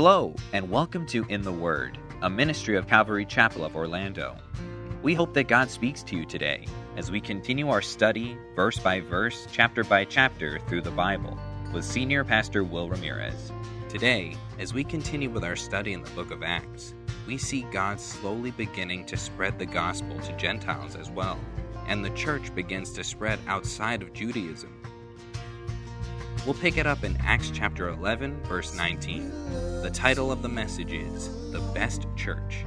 Hello, and welcome to In the Word, a ministry of Calvary Chapel of Orlando. We hope that God speaks to you today as we continue our study, verse by verse, chapter by chapter, through the Bible with Senior Pastor Will Ramirez. Today, as we continue with our study in the book of Acts, we see God slowly beginning to spread the gospel to Gentiles as well, and the church begins to spread outside of Judaism. We'll pick it up in Acts chapter 11, verse 19. The title of the message is The Best Church.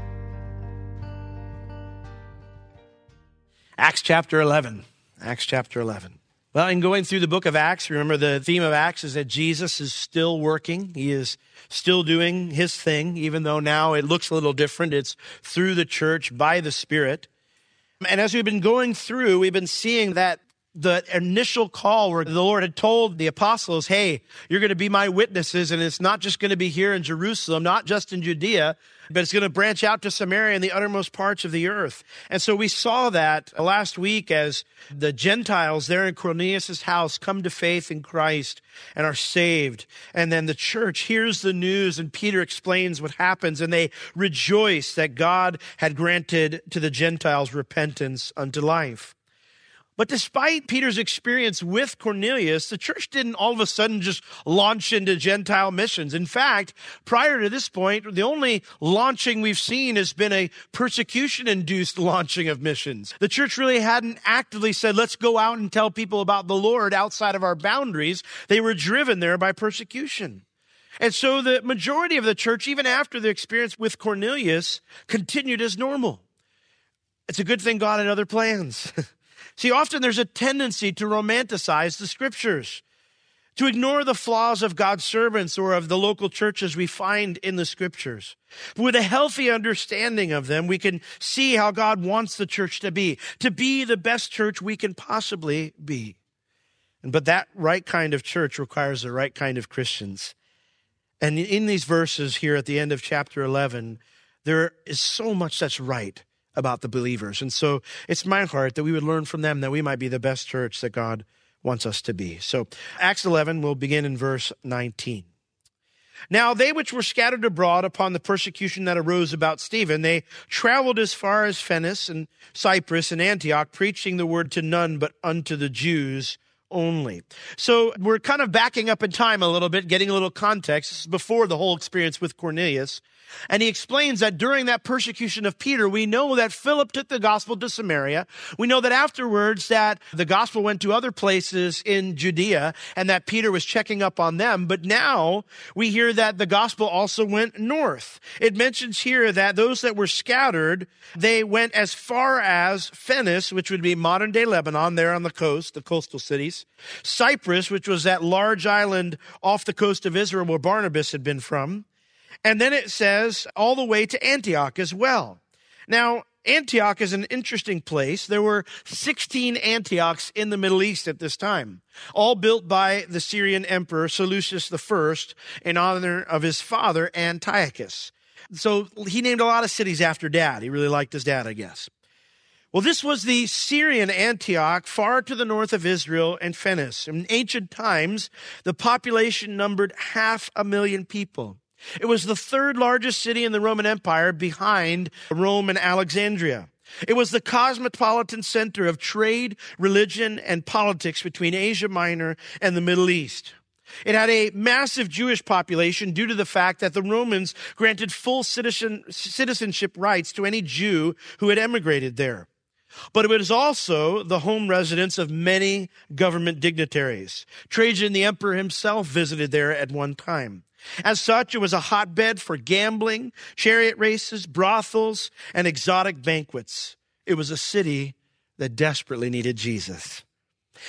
Acts chapter 11. Acts chapter 11. Well, in going through the book of Acts, remember the theme of Acts is that Jesus is still working. He is still doing his thing, even though now it looks a little different. It's through the church by the Spirit. And as we've been going through, we've been seeing that the initial call where the Lord had told the apostles, Hey, you're going to be my witnesses. And it's not just going to be here in Jerusalem, not just in Judea, but it's going to branch out to Samaria and the uttermost parts of the earth. And so we saw that last week as the Gentiles there in Cornelius' house come to faith in Christ and are saved. And then the church hears the news and Peter explains what happens and they rejoice that God had granted to the Gentiles repentance unto life. But despite Peter's experience with Cornelius, the church didn't all of a sudden just launch into Gentile missions. In fact, prior to this point, the only launching we've seen has been a persecution induced launching of missions. The church really hadn't actively said, let's go out and tell people about the Lord outside of our boundaries. They were driven there by persecution. And so the majority of the church, even after the experience with Cornelius, continued as normal. It's a good thing God had other plans. See, often there's a tendency to romanticize the scriptures, to ignore the flaws of God's servants or of the local churches we find in the scriptures. But with a healthy understanding of them, we can see how God wants the church to be, to be the best church we can possibly be. But that right kind of church requires the right kind of Christians. And in these verses here at the end of chapter 11, there is so much that's right about the believers. And so it's my heart that we would learn from them that we might be the best church that God wants us to be. So Acts 11 will begin in verse 19. Now they which were scattered abroad upon the persecution that arose about Stephen, they traveled as far as Phoenice and Cyprus and Antioch, preaching the word to none but unto the Jews only. So we're kind of backing up in time a little bit, getting a little context. This is before the whole experience with Cornelius. And he explains that during that persecution of Peter, we know that Philip took the gospel to Samaria. We know that afterwards that the gospel went to other places in Judea and that Peter was checking up on them. But now we hear that the gospel also went north. It mentions here that those that were scattered, they went as far as Phoenice, which would be modern day Lebanon, there on the coast, the coastal cities. Cyprus, which was that large island off the coast of Israel where Barnabas had been from. And then it says all the way to Antioch as well. Now, Antioch is an interesting place. There were 16 Antiochs in the Middle East at this time, all built by the Syrian emperor Seleucus I in honor of his father Antiochus. So he named a lot of cities after dad. He really liked his dad, I guess. Well, this was the Syrian Antioch, far to the north of Israel and Phoenice. In ancient times, the population numbered half a million people. It was the third largest city in the Roman Empire behind Rome and Alexandria. It was the cosmopolitan center of trade, religion, and politics between Asia Minor and the Middle East. It had a massive Jewish population due to the fact that the Romans granted full citizen, citizenship rights to any Jew who had emigrated there. but it was also the home residence of many government dignitaries. Trajan, the emperor himself, visited there at one time. As such, it was a hotbed for gambling, chariot races, brothels, and exotic banquets. It was a city that desperately needed Jesus.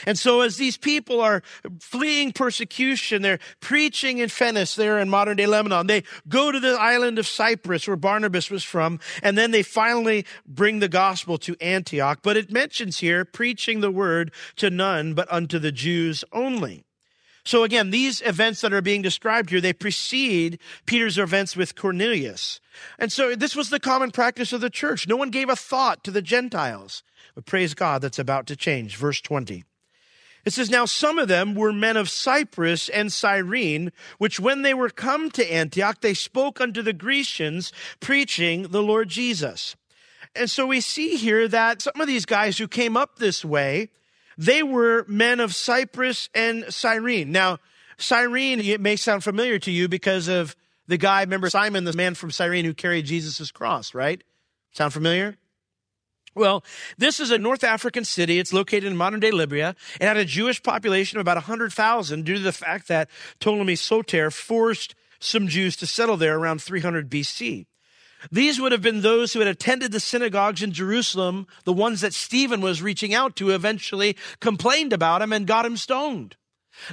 And so as these people are fleeing persecution, they're preaching in Phoenice there in modern day Lebanon. They go to the island of Cyprus where Barnabas was from, and then they finally bring the gospel to Antioch. But it mentions here preaching the word to none but unto the Jews only. So again, these events that are being described here, they precede Peter's events with Cornelius. And so this was the common practice of the church. No one gave a thought to the Gentiles. But praise God, that's about to change. Verse 20. It says, Now some of them were men of Cyprus and Cyrene, which when they were come to Antioch, they spoke unto the Grecians, preaching the Lord Jesus. And so we see here that some of these guys who came up this way, they were men of Cyprus and Cyrene. Now, Cyrene, it may sound familiar to you because of the guy, remember Simon, the man from Cyrene who carried Jesus' cross, right? Sound familiar? Well, this is a North African city. It's located in modern day Libya. It had a Jewish population of about 100,000 due to the fact that Ptolemy Soter forced some Jews to settle there around 300 BC. These would have been those who had attended the synagogues in Jerusalem, the ones that Stephen was reaching out to, eventually complained about him and got him stoned.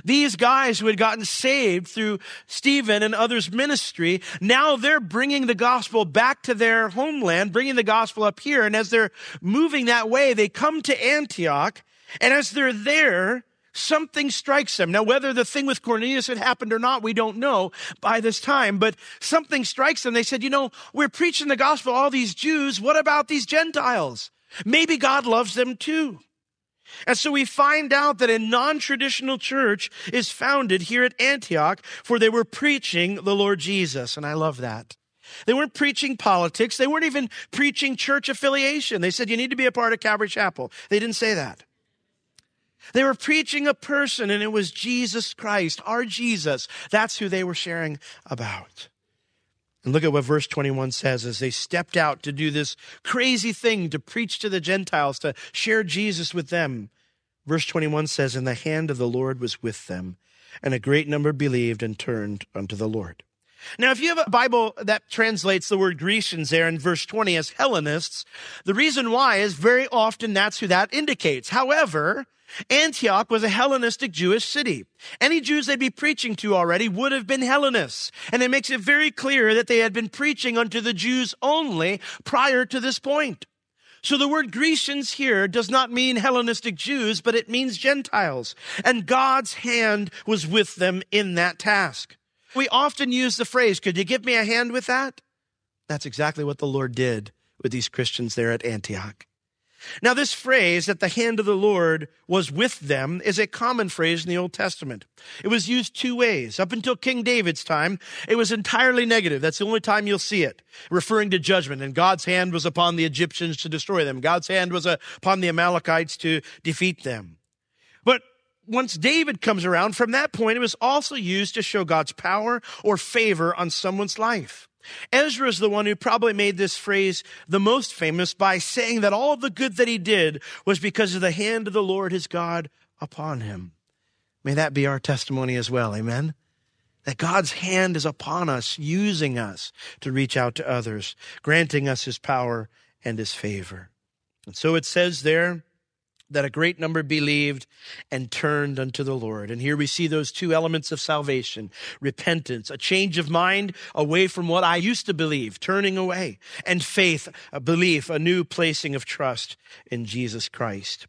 These guys who had gotten saved through Stephen and others' ministry, now they're bringing the gospel back to their homeland, bringing the gospel up here. And as they're moving that way, they come to Antioch. And as they're there, something strikes them. Now, whether the thing with Cornelius had happened or not, we don't know by this time, but something strikes them. They said, you know, we're preaching the gospel, all these Jews. What about these Gentiles? Maybe God loves them too. And so we find out that a non-traditional church is founded here at Antioch for they were preaching the Lord Jesus. And I love that. They weren't preaching politics. They weren't even preaching church affiliation. They said, you need to be a part of Calvary Chapel. They didn't say that. They were preaching a person and it was Jesus Christ, our Jesus. That's who they were sharing about. And look at what verse 21 says as they stepped out to do this crazy thing to preach to the Gentiles, to share Jesus with them. Verse 21 says, And the hand of the Lord was with them, and a great number believed and turned unto the Lord. Now, if you have a Bible that translates the word Grecians there in verse 20 as Hellenists, the reason why is very often that's who that indicates. However, Antioch was a Hellenistic Jewish city. Any Jews they'd be preaching to already would have been Hellenists. And it makes it very clear that they had been preaching unto the Jews only prior to this point. So the word Grecians here does not mean Hellenistic Jews, but it means Gentiles. And God's hand was with them in that task. We often use the phrase, could you give me a hand with that? That's exactly what the Lord did with these Christians there at Antioch. Now, this phrase that the hand of the Lord was with them is a common phrase in the Old Testament. It was used two ways. Up until King David's time, it was entirely negative. That's the only time you'll see it, referring to judgment. And God's hand was upon the Egyptians to destroy them. God's hand was upon the Amalekites to defeat them. But once David comes around, from that point, it was also used to show God's power or favor on someone's life. Ezra is the one who probably made this phrase the most famous by saying that all the good that he did was because of the hand of the Lord his God upon him. May that be our testimony as well. Amen. That God's hand is upon us, using us to reach out to others, granting us his power and his favor. And so it says there, that a great number believed and turned unto the Lord. And here we see those two elements of salvation repentance, a change of mind away from what I used to believe, turning away, and faith, a belief, a new placing of trust in Jesus Christ.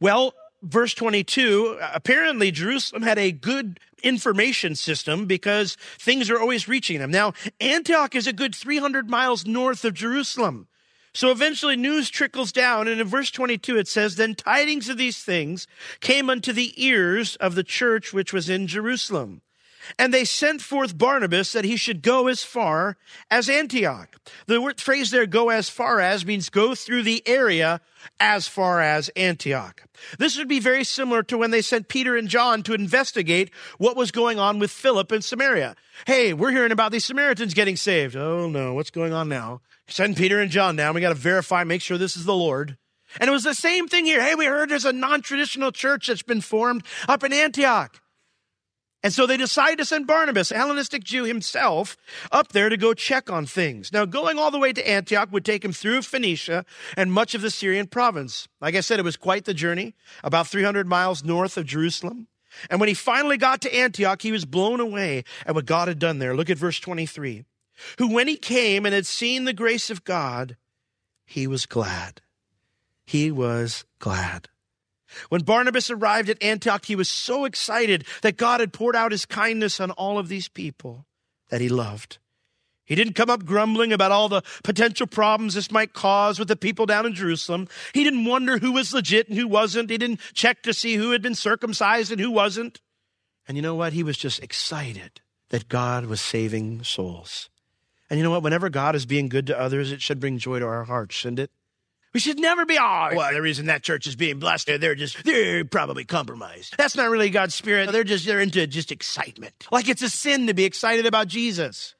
Well, verse 22, apparently Jerusalem had a good information system because things are always reaching them. Now, Antioch is a good 300 miles north of Jerusalem. So eventually news trickles down, and in verse 22 it says, Then tidings of these things came unto the ears of the church which was in Jerusalem. And they sent forth Barnabas that he should go as far as Antioch. The word phrase there, go as far as, means go through the area as far as Antioch. This would be very similar to when they sent Peter and John to investigate what was going on with Philip in Samaria. Hey, we're hearing about these Samaritans getting saved. Oh no, what's going on now? Send Peter and John down. We got to verify, make sure this is the Lord. And it was the same thing here. Hey, we heard there's a non-traditional church that's been formed up in Antioch. And so they decide to send Barnabas, a Hellenistic Jew himself, up there to go check on things. Now, going all the way to Antioch would take him through Phoenicia and much of the Syrian province. Like I said, it was quite the journey, about 300 miles north of Jerusalem. And when he finally got to Antioch, he was blown away at what God had done there. Look at verse 23. Who, when he came and had seen the grace of God, he was glad. He was glad. When Barnabas arrived at Antioch, he was so excited that God had poured out his kindness on all of these people that he loved. He didn't come up grumbling about all the potential problems this might cause with the people down in Jerusalem. He didn't wonder who was legit and who wasn't. He didn't check to see who had been circumcised and who wasn't. And you know what? He was just excited that God was saving souls. And you know what? Whenever God is being good to others, it should bring joy to our hearts, shouldn't it? We should never be, oh, well, the reason that church is being blessed, they're just, they're probably compromised. That's not really God's spirit. They're just, they're into just excitement. Like it's a sin to be excited about Jesus.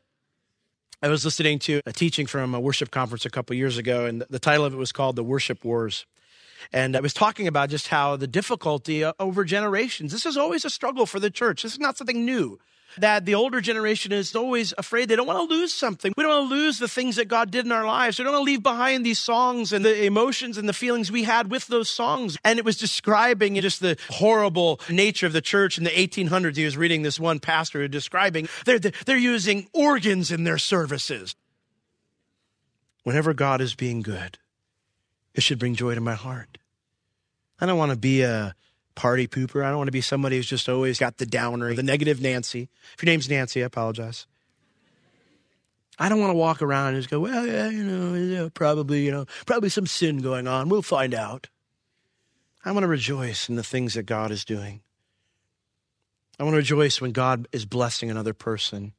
I was listening to a teaching from a worship conference a couple years ago, and the title of it was called The Worship Wars. And I was talking about just how the difficulty over generations, this is always a struggle for the church. This is not something new that the older generation is always afraid they don't want to lose something. We don't want to lose the things that God did in our lives. We don't want to leave behind these songs and the emotions and the feelings we had with those songs. And it was describing just the horrible nature of the church in the 1800s. He was reading this one pastor describing they're, they're using organs in their services. Whenever God is being good, it should bring joy to my heart. I don't want to be a party pooper. I don't want to be somebody who's just always got the downer, the negative Nancy. If your name's Nancy, I apologize. I don't want to walk around and just go, well, yeah, you know, yeah, probably, you know, probably some sin going on. We'll find out. I want to rejoice in the things that God is doing. I want to rejoice when God is blessing another person,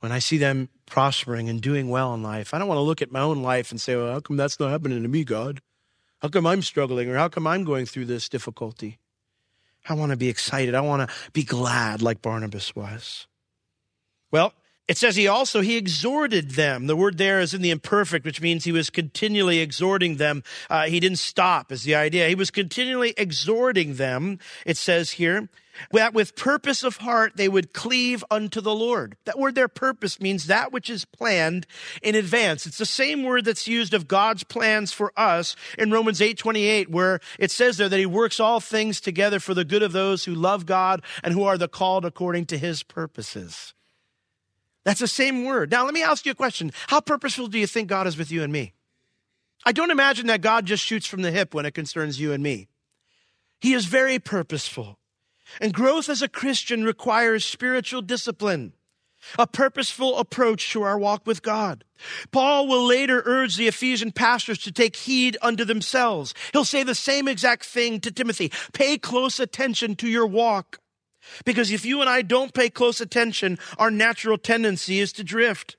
when I see them prospering and doing well in life. I don't want to look at my own life and say, well, how come that's not happening to me, God? How come I'm struggling or how come I'm going through this difficulty? I want to be excited. I want to be glad like Barnabas was. Well, it says he also he exhorted them. The word there is in the imperfect, which means he was continually exhorting them. Uh, he didn't stop, is the idea. He was continually exhorting them. It says here that with purpose of heart they would cleave unto the Lord. That word their purpose, means that which is planned in advance. It's the same word that's used of God's plans for us in Romans eight twenty eight, where it says there that He works all things together for the good of those who love God and who are the called according to His purposes. That's the same word. Now, let me ask you a question. How purposeful do you think God is with you and me? I don't imagine that God just shoots from the hip when it concerns you and me. He is very purposeful. And growth as a Christian requires spiritual discipline, a purposeful approach to our walk with God. Paul will later urge the Ephesian pastors to take heed unto themselves. He'll say the same exact thing to Timothy. Pay close attention to your walk. Because if you and I don't pay close attention, our natural tendency is to drift.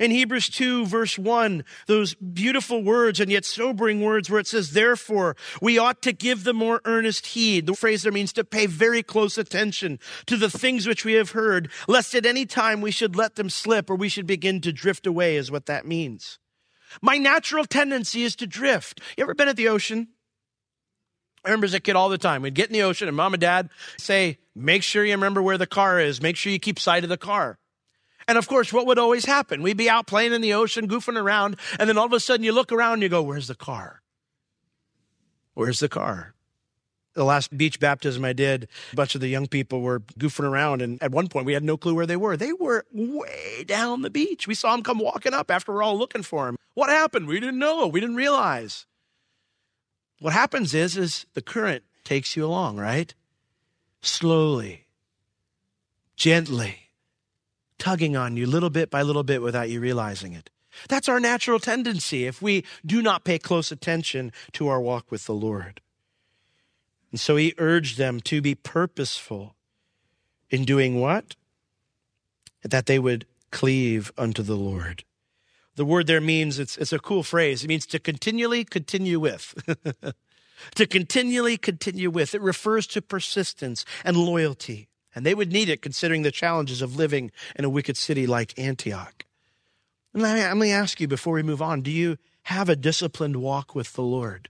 In Hebrews 2 verse 1, those beautiful words and yet sobering words where it says, therefore, we ought to give the more earnest heed. The phrase there means to pay very close attention to the things which we have heard, lest at any time we should let them slip or we should begin to drift away is what that means. My natural tendency is to drift. You ever been at the ocean? Remember as a kid all the time, we'd get in the ocean and mom and dad say, make sure you remember where the car is. Make sure you keep sight of the car. And of course, what would always happen? We'd be out playing in the ocean, goofing around, and then all of a sudden you look around and you go, where's the car? Where's the car? The last beach baptism I did, a bunch of the young people were goofing around, and at one point we had no clue where they were. They were way down the beach. We saw them come walking up after we're all looking for them. What happened? We didn't know. We didn't realize. What happens is, is the current takes you along, right? Slowly, gently, tugging on you little bit by little bit without you realizing it. That's our natural tendency if we do not pay close attention to our walk with the Lord. And so he urged them to be purposeful in doing what? that they would cleave unto the Lord. The word there means it's, it's a cool phrase. It means to continually continue with. to continually continue with. It refers to persistence and loyalty. And they would need it considering the challenges of living in a wicked city like Antioch. And let me ask you before we move on do you have a disciplined walk with the Lord?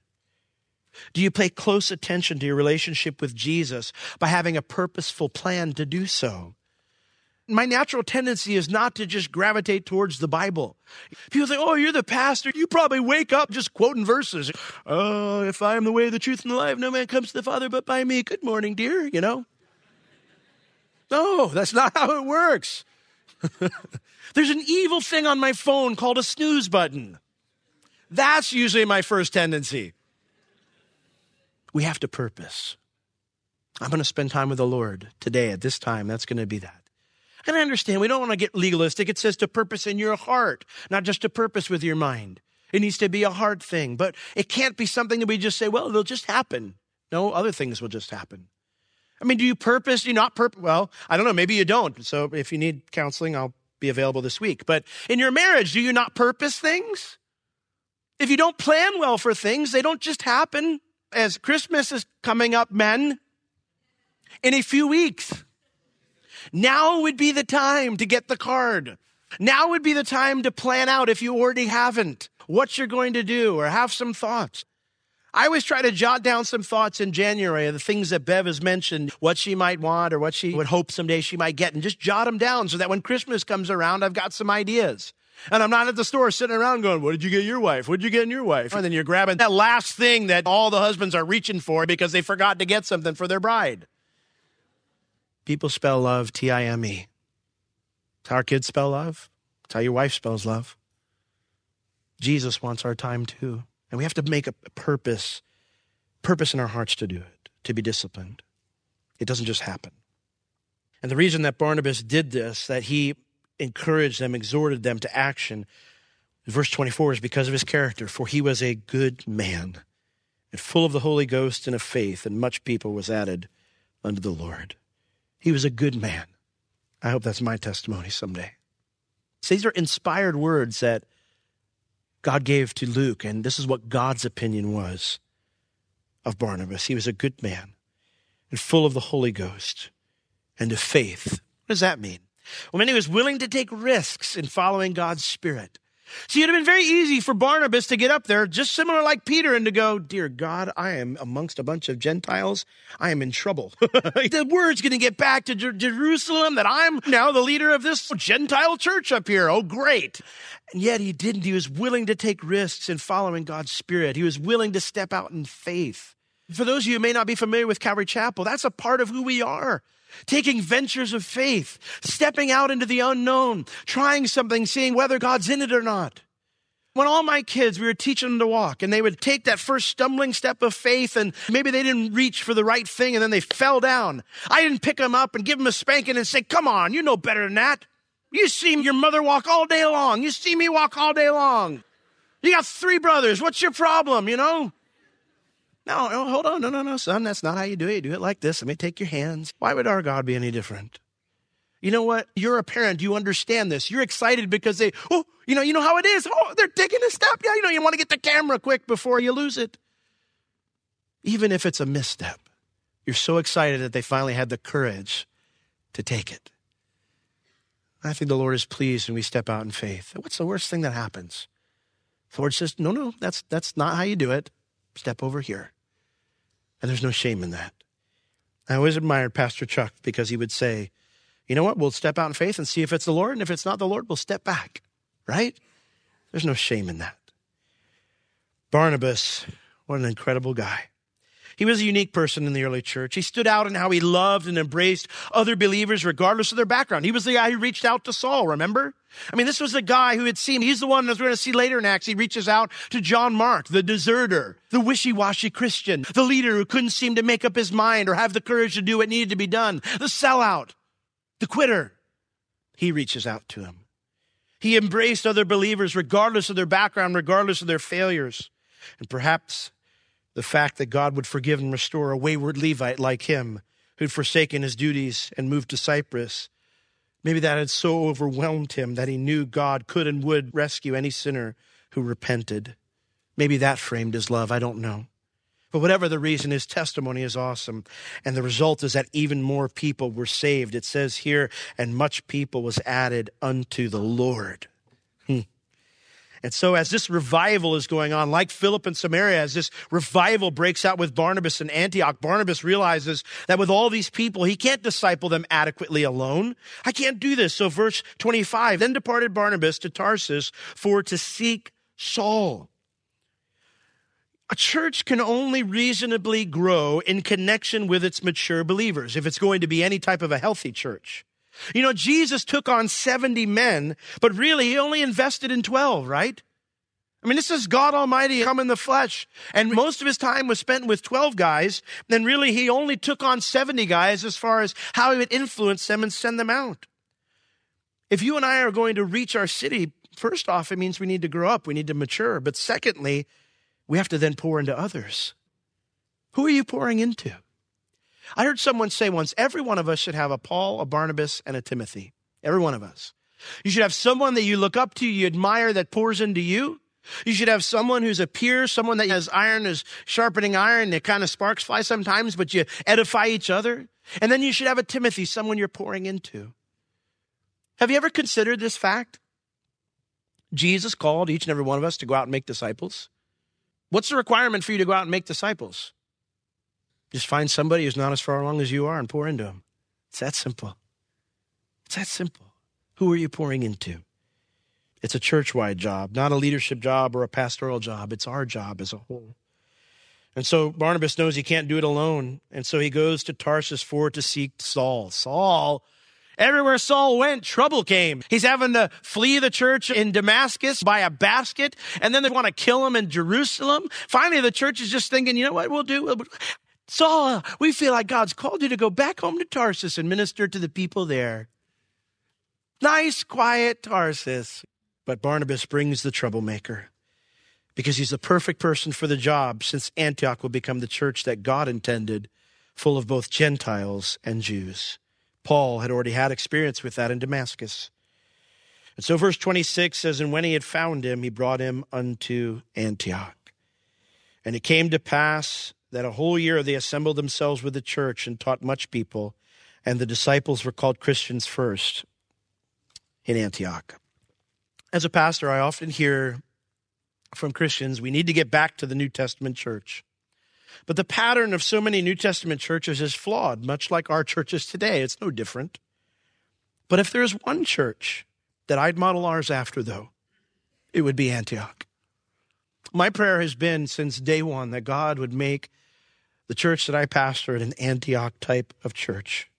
Do you pay close attention to your relationship with Jesus by having a purposeful plan to do so? My natural tendency is not to just gravitate towards the Bible. People say, Oh, you're the pastor. You probably wake up just quoting verses. Oh, if I am the way, the truth, and the life, no man comes to the Father but by me. Good morning, dear. You know? No, that's not how it works. There's an evil thing on my phone called a snooze button. That's usually my first tendency. We have to purpose. I'm going to spend time with the Lord today at this time. That's going to be that. And I understand we don't want to get legalistic. It says to purpose in your heart, not just to purpose with your mind. It needs to be a heart thing, but it can't be something that we just say, well, it'll just happen. No, other things will just happen. I mean, do you purpose? Do you not purpose? Well, I don't know. Maybe you don't. So if you need counseling, I'll be available this week. But in your marriage, do you not purpose things? If you don't plan well for things, they don't just happen. As Christmas is coming up, men, in a few weeks, now would be the time to get the card. Now would be the time to plan out, if you already haven't, what you're going to do or have some thoughts. I always try to jot down some thoughts in January of the things that Bev has mentioned, what she might want or what she would hope someday she might get, and just jot them down so that when Christmas comes around, I've got some ideas. And I'm not at the store sitting around going, What did you get your wife? What did you get in your wife? And then you're grabbing that last thing that all the husbands are reaching for because they forgot to get something for their bride. People spell love T I M E. It's how our kids spell love. It's how your wife spells love. Jesus wants our time too. And we have to make a purpose, purpose in our hearts to do it, to be disciplined. It doesn't just happen. And the reason that Barnabas did this, that he encouraged them, exhorted them to action, verse 24 is because of his character, for he was a good man and full of the Holy Ghost and of faith, and much people was added unto the Lord. He was a good man. I hope that's my testimony someday. So these are inspired words that God gave to Luke, and this is what God's opinion was of Barnabas. He was a good man and full of the Holy Ghost and of faith. What does that mean? Well, mean, he was willing to take risks in following God's Spirit. See, it'd have been very easy for Barnabas to get up there, just similar like Peter, and to go, Dear God, I am amongst a bunch of Gentiles. I am in trouble. the word's going to get back to Jer- Jerusalem that I'm now the leader of this Gentile church up here. Oh, great. And yet he didn't. He was willing to take risks in following God's Spirit, he was willing to step out in faith. For those of you who may not be familiar with Calvary Chapel, that's a part of who we are taking ventures of faith, stepping out into the unknown, trying something, seeing whether God's in it or not. When all my kids, we were teaching them to walk, and they would take that first stumbling step of faith, and maybe they didn't reach for the right thing, and then they fell down. I didn't pick them up and give them a spanking and say, Come on, you know better than that. You see your mother walk all day long. You see me walk all day long. You got three brothers. What's your problem, you know? No, no, hold on. No, no, no, son. That's not how you do it. You do it like this. Let me take your hands. Why would our God be any different? You know what? You're a parent. You understand this. You're excited because they, oh, you know, you know how it is. Oh, they're taking a step. Yeah, you know, you want to get the camera quick before you lose it. Even if it's a misstep, you're so excited that they finally had the courage to take it. I think the Lord is pleased when we step out in faith. What's the worst thing that happens? The Lord says, no, no, that's, that's not how you do it. Step over here. And there's no shame in that. I always admired Pastor Chuck because he would say, you know what? We'll step out in faith and see if it's the Lord. And if it's not the Lord, we'll step back, right? There's no shame in that. Barnabas, what an incredible guy. He was a unique person in the early church. He stood out in how he loved and embraced other believers regardless of their background. He was the guy who reached out to Saul, remember? I mean, this was the guy who had seen, he's the one, as we're going to see later in Acts, he reaches out to John Mark, the deserter, the wishy-washy Christian, the leader who couldn't seem to make up his mind or have the courage to do what needed to be done, the sellout, the quitter. He reaches out to him. He embraced other believers regardless of their background, regardless of their failures. And perhaps the fact that God would forgive and restore a wayward Levite like him who'd forsaken his duties and moved to Cyprus Maybe that had so overwhelmed him that he knew God could and would rescue any sinner who repented. Maybe that framed his love. I don't know. But whatever the reason, his testimony is awesome. And the result is that even more people were saved. It says here, and much people was added unto the Lord. And so, as this revival is going on, like Philip and Samaria, as this revival breaks out with Barnabas in Antioch, Barnabas realizes that with all these people, he can't disciple them adequately alone. I can't do this. So, verse 25 then departed Barnabas to Tarsus for to seek Saul. A church can only reasonably grow in connection with its mature believers if it's going to be any type of a healthy church. You know, Jesus took on 70 men, but really he only invested in 12, right? I mean, this is God Almighty come in the flesh. And most of his time was spent with 12 guys. Then really, he only took on 70 guys as far as how he would influence them and send them out. If you and I are going to reach our city, first off, it means we need to grow up, we need to mature. But secondly, we have to then pour into others. Who are you pouring into? I heard someone say once every one of us should have a Paul, a Barnabas, and a Timothy. Every one of us. You should have someone that you look up to, you admire, that pours into you. You should have someone who's a peer, someone that has iron is sharpening iron. It kind of sparks fly sometimes, but you edify each other. And then you should have a Timothy, someone you're pouring into. Have you ever considered this fact? Jesus called each and every one of us to go out and make disciples. What's the requirement for you to go out and make disciples? Just find somebody who's not as far along as you are and pour into them. It's that simple. It's that simple. Who are you pouring into? It's a church wide job, not a leadership job or a pastoral job. It's our job as a whole. And so Barnabas knows he can't do it alone. And so he goes to Tarsus for to seek Saul. Saul, everywhere Saul went, trouble came. He's having to flee the church in Damascus by a basket. And then they want to kill him in Jerusalem. Finally, the church is just thinking, you know what we'll do? Saul, we feel like God's called you to go back home to Tarsus and minister to the people there. Nice, quiet Tarsus. But Barnabas brings the troublemaker because he's the perfect person for the job since Antioch will become the church that God intended, full of both Gentiles and Jews. Paul had already had experience with that in Damascus. And so verse 26 says, And when he had found him, he brought him unto Antioch. And it came to pass that a whole year they assembled themselves with the church and taught much people, and the disciples were called Christians first in Antioch. As a pastor, I often hear from Christians, we need to get back to the New Testament church. But the pattern of so many New Testament churches is flawed, much like our churches today. It's no different. But if there's one church that I'd model ours after, though, it would be Antioch. My prayer has been since day one that God would make the church that I pastored an Antioch type of church.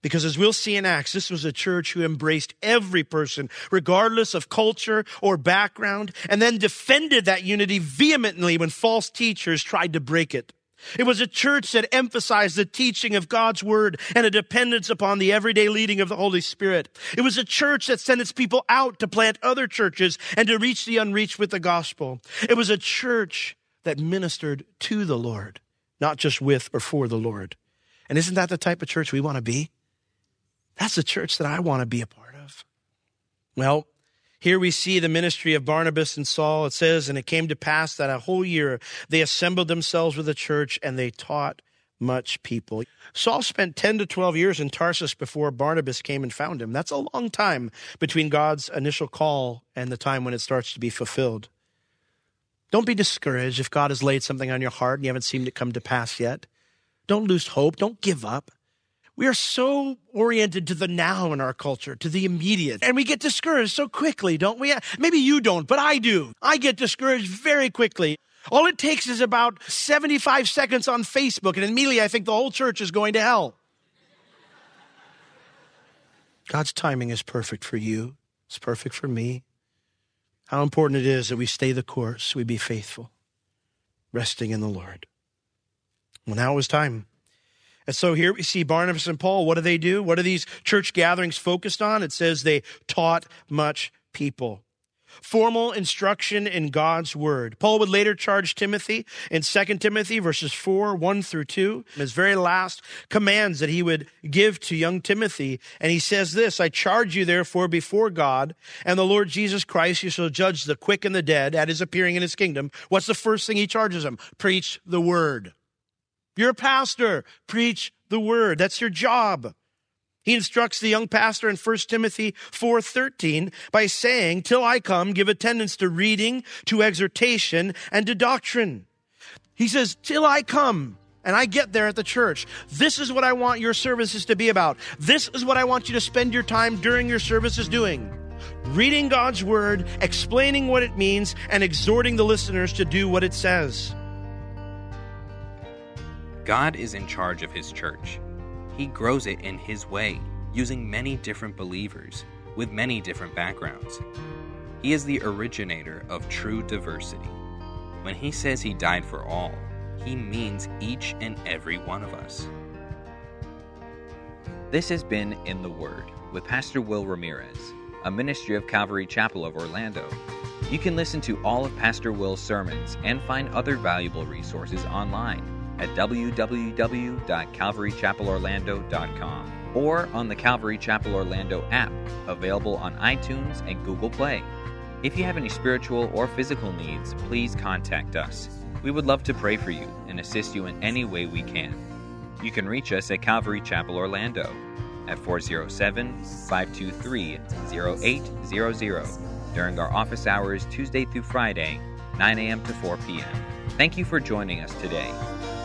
Because as we'll see in Acts, this was a church who embraced every person, regardless of culture or background, and then defended that unity vehemently when false teachers tried to break it. It was a church that emphasized the teaching of God's word and a dependence upon the everyday leading of the Holy Spirit. It was a church that sent its people out to plant other churches and to reach the unreached with the gospel. It was a church that ministered to the Lord not just with or for the Lord. And isn't that the type of church we want to be? That's the church that I want to be a part of. Well, here we see the ministry of Barnabas and Saul. It says, And it came to pass that a whole year they assembled themselves with the church and they taught much people. Saul spent 10 to 12 years in Tarsus before Barnabas came and found him. That's a long time between God's initial call and the time when it starts to be fulfilled. Don't be discouraged if God has laid something on your heart and you haven't seen it come to pass yet. Don't lose hope. Don't give up. We are so oriented to the now in our culture, to the immediate, and we get discouraged so quickly, don't we? Maybe you don't, but I do. I get discouraged very quickly. All it takes is about 75 seconds on Facebook, and immediately I think the whole church is going to hell. God's timing is perfect for you, it's perfect for me how important it is that we stay the course, we be faithful, resting in the Lord. Well, now was time. And so here we see Barnabas and Paul. What do they do? What are these church gatherings focused on? It says they taught much people. Formal instruction in God's word. Paul would later charge Timothy in 2 Timothy verses 4, 1 through 2, his very last commands that he would give to young Timothy. And he says this, I charge you therefore before God and the Lord Jesus Christ, you shall judge the quick and the dead at his appearing in his kingdom. What's the first thing he charges him? Preach the word. You're a pastor. Preach the word. That's your job. He instructs the young pastor in 1 Timothy 4:13 by saying, "Till I come, give attendance to reading, to exhortation, and to doctrine." He says, "Till I come." And I get there at the church. This is what I want your services to be about. This is what I want you to spend your time during your services doing. Reading God's word, explaining what it means, and exhorting the listeners to do what it says. God is in charge of his church. He grows it in His way, using many different believers with many different backgrounds. He is the originator of true diversity. When He says He died for all, He means each and every one of us. This has been In the Word with Pastor Will Ramirez, a ministry of Calvary Chapel of Orlando. You can listen to all of Pastor Will's sermons and find other valuable resources online at www.calvarychapelorlando.com or on the Calvary Chapel Orlando app, available on iTunes and Google Play. If you have any spiritual or physical needs, please contact us. We would love to pray for you and assist you in any way we can. You can reach us at Calvary Chapel Orlando at 407 523 0800 during our office hours Tuesday through Friday, 9 a.m. to 4 p.m. Thank you for joining us today.